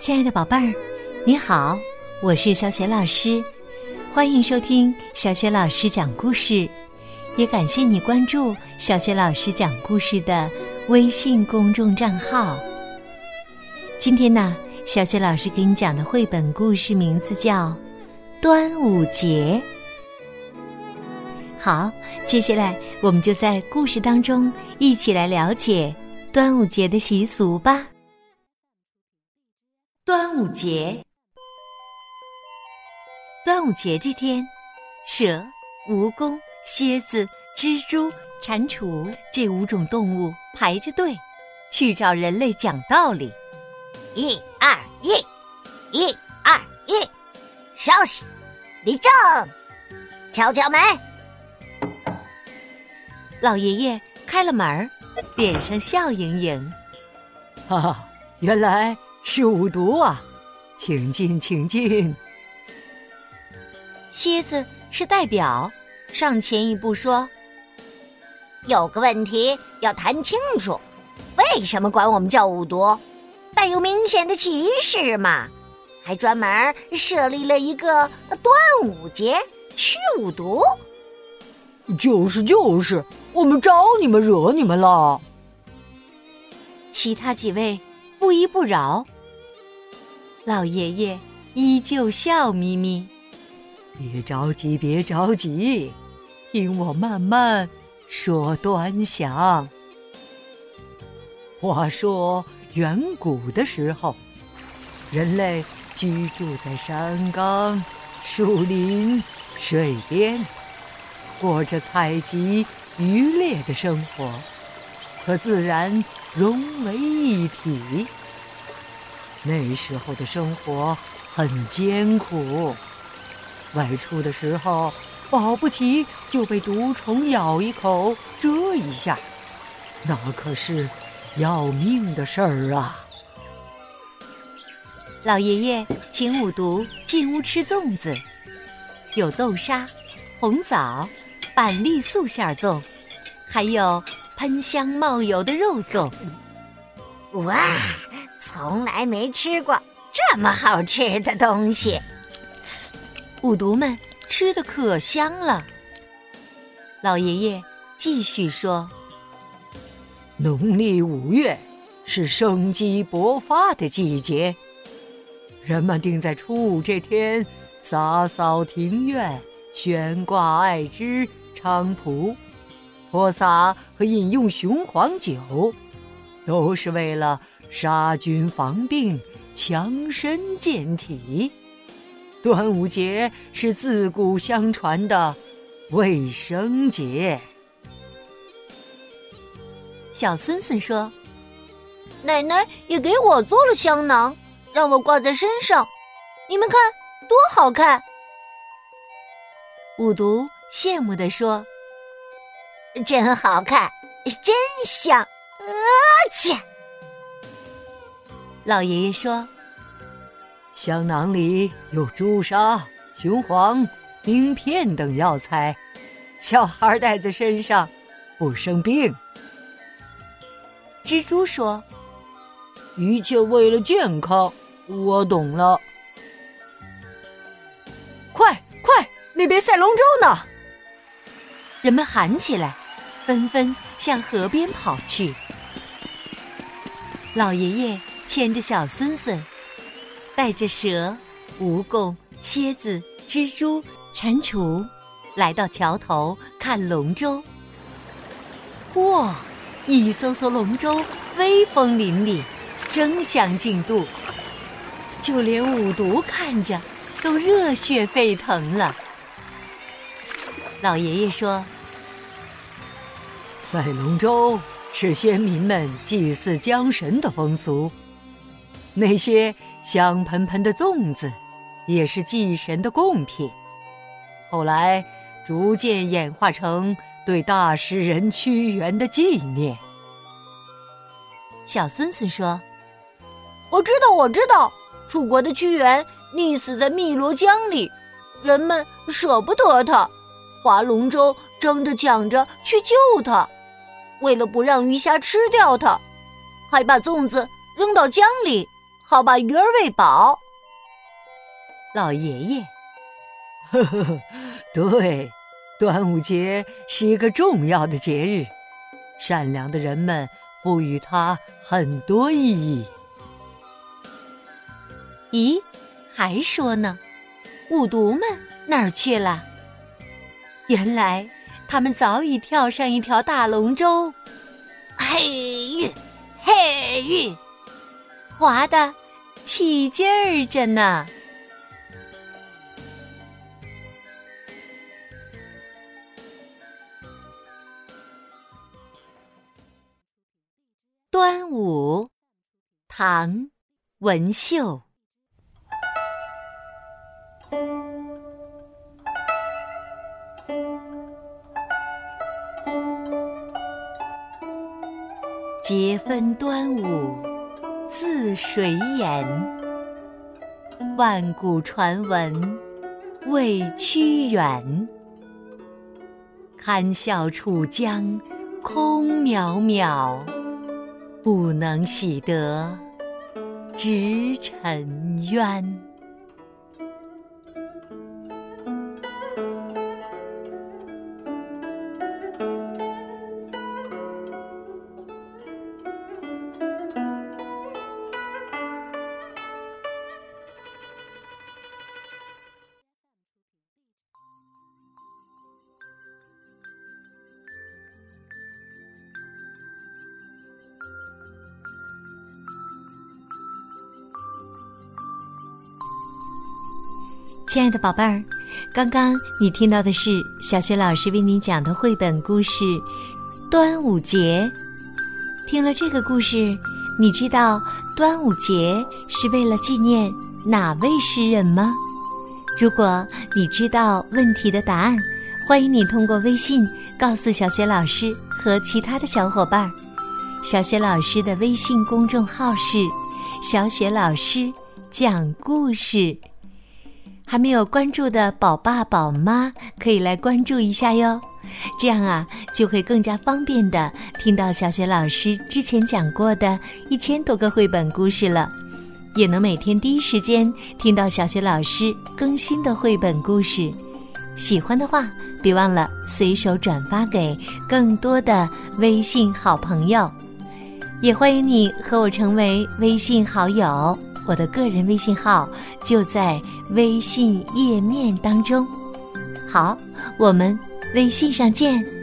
亲爱的宝贝儿，你好，我是小雪老师，欢迎收听小雪老师讲故事，也感谢你关注小雪老师讲故事的微信公众账号。今天呢，小雪老师给你讲的绘本故事名字叫《端午节》。好，接下来我们就在故事当中一起来了解端午节的习俗吧。端午节，端午节这天，蛇、蜈蚣、蝎子、蜘蛛、蟾蜍这五种动物排着队，去找人类讲道理。一二一，一二一，稍息，立正，敲敲门。老爷爷开了门，脸上笑盈盈。哈哈，原来是五毒啊！请进，请进。蝎子是代表，上前一步说：“有个问题要谈清楚，为什么管我们叫五毒？带有明显的歧视嘛？还专门设立了一个端午节去五毒？就是就是。”我们招你们惹你们了？其他几位不依不饶。老爷爷依旧笑眯眯。别着急，别着急，听我慢慢说端详。话说远古的时候，人类居住在山岗、树林、水边，过着采集。渔猎的生活和自然融为一体。那时候的生活很艰苦，外出的时候保不齐就被毒虫咬一口、蛰一下，那可是要命的事儿啊！老爷爷请五毒进屋吃粽子，有豆沙、红枣。板栗素馅粽，还有喷香冒油的肉粽。哇，从来没吃过这么好吃的东西！五毒们吃的可香了。老爷爷继续说：“农历五月是生机勃发的季节，人们定在初五这天洒扫庭院，悬挂艾枝。”菖蒲、泼洒和饮用雄黄酒，都是为了杀菌防病、强身健体。端午节是自古相传的卫生节。小孙孙说：“奶奶也给我做了香囊，让我挂在身上，你们看多好看。”五毒。羡慕地说：“真好看，真香！”啊切！老爷爷说：“香囊里有朱砂、雄黄、冰片等药材，小孩带在身上不生病。”蜘蛛说：“一切为了健康，我懂了。”快快，那边赛龙舟呢！人们喊起来，纷纷向河边跑去。老爷爷牵着小孙孙，带着蛇、蜈蚣、蝎子、蜘蛛、蟾蜍，来到桥头看龙舟。哇，一艘艘龙舟威风凛凛，争相竞渡，就连五毒看着都热血沸腾了。老爷爷说：“赛龙舟是先民们祭祀江神的风俗，那些香喷喷的粽子也是祭神的贡品。后来逐渐演化成对大诗人屈原的纪念。”小孙孙说：“我知道，我知道，楚国的屈原溺死在汨罗江里，人们舍不得他。”划龙舟，争着抢着去救他，为了不让鱼虾吃掉它，还把粽子扔到江里，好把鱼儿喂饱。老爷爷，呵呵呵，对，端午节是一个重要的节日，善良的人们赋予它很多意义。咦，还说呢？五毒们哪儿去了？原来他们早已跳上一条大龙舟，嘿吁，嘿吁，划得起劲儿着呢。端午，唐·文秀。节分端午自谁言？万古传闻为屈原。堪笑楚江空渺渺，不能洗得直臣冤。亲爱的宝贝儿，刚刚你听到的是小雪老师为你讲的绘本故事《端午节》。听了这个故事，你知道端午节是为了纪念哪位诗人吗？如果你知道问题的答案，欢迎你通过微信告诉小雪老师和其他的小伙伴。小雪老师的微信公众号是“小雪老师讲故事”。还没有关注的宝爸宝妈可以来关注一下哟，这样啊就会更加方便的听到小雪老师之前讲过的一千多个绘本故事了，也能每天第一时间听到小雪老师更新的绘本故事。喜欢的话，别忘了随手转发给更多的微信好朋友，也欢迎你和我成为微信好友。我的个人微信号就在微信页面当中。好，我们微信上见。